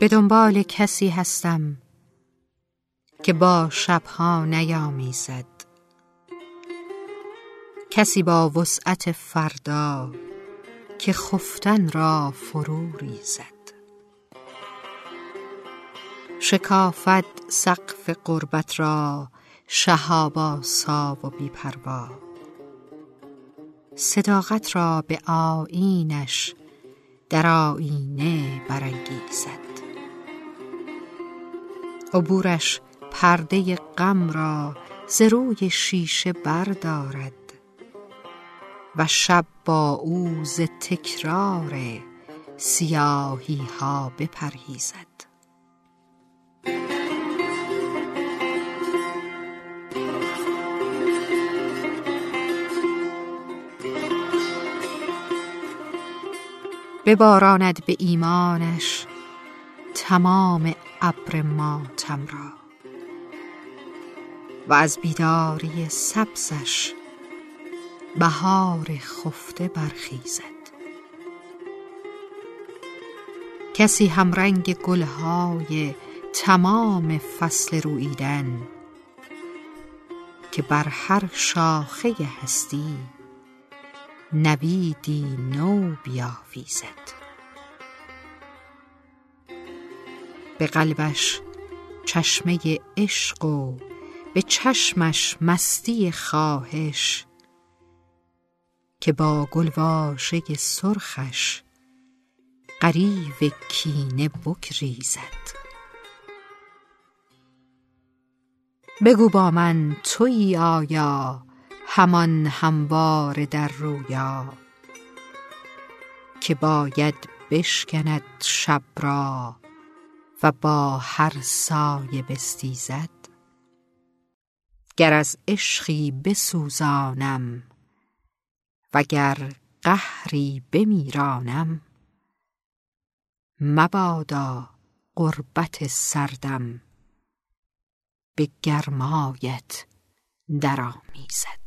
به دنبال کسی هستم که با شبها نیامیزد. کسی با وسعت فردا که خفتن را فرو ریزد. شکافد سقف قربت را شهابا سا و بیپروا. صداقت را به آیینش در آینه برانگیزد. عبورش پرده غم را ز روی شیشه بردارد و شب با او ز تکرار سیاهی ها بپرهیزد. بباراند به ایمانش تمام ابر ماتم را و از بیداری سبزش بهار خفته برخیزد. کسی همرنگ گلهای تمام فصل رویدن که بر هر شاخه هستی نویدی نو بیاویزد. به قلبش چشمه عشق و به چشمش مستی خواهش که با گلواژه سرخش غریو کینه بگریزد. بگو با من تویی آیا همان هموار در رویا که باید بشکند شب را و با هر سایه بستیزد گر از عشقی بسوزانم وگر قهری بمیرانم مبادا غربت سردم به گرمایت درآمیزد.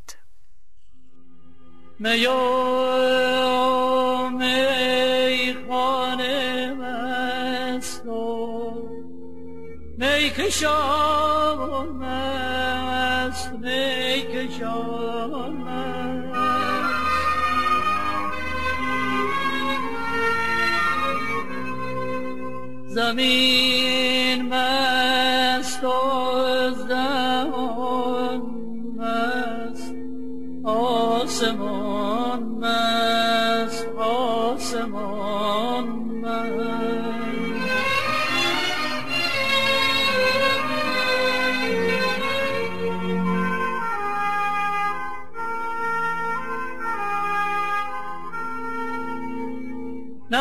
میکشان مست میکشان مست زمین مست و زمان مست. آسمان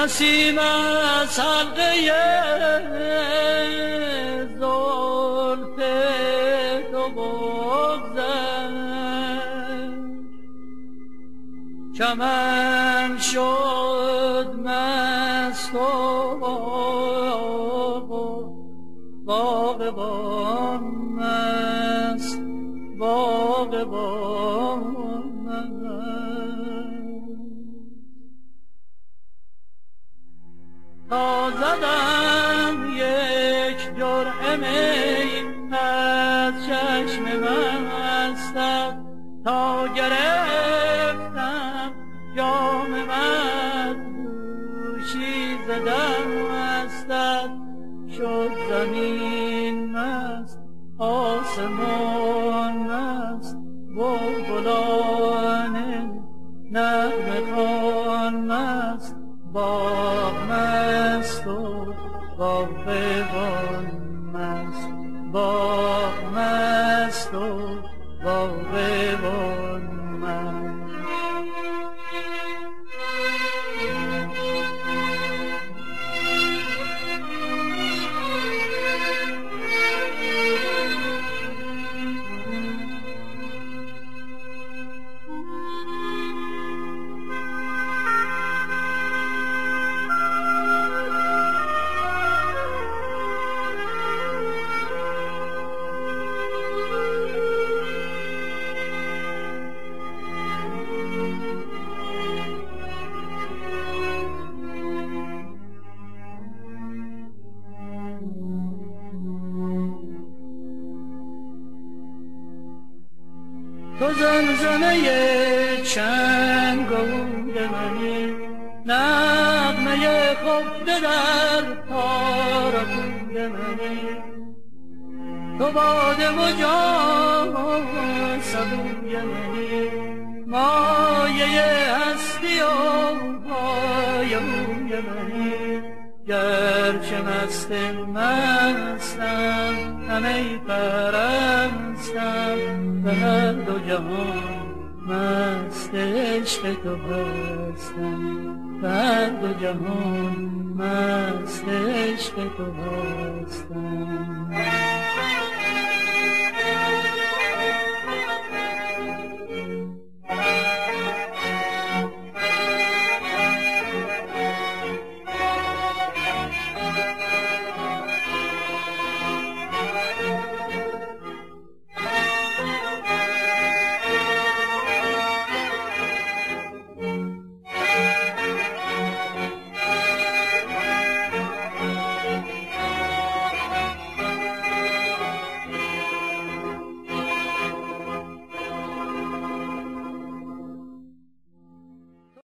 نسیم از حلقه زلف تو بگذر. چمن شد مست و باغبان تا زدم یک جرعه می از چشم من هستد تا گرفتم جام من دوشی زدم هستد شد زمین مست آسمان مست. بلبلان نغمه خان مست. و باغبان مست باغ مست و باغبان زمزمه چنگوی منی نغمه خفته در تارکوی منی تو باده و جام سبوی منی مایه هستی و پایوی منی گرچه مست مستم همه پرستم به هر دو جهان مست عشق تو هستم. به هر دو جهان مست تو هستم.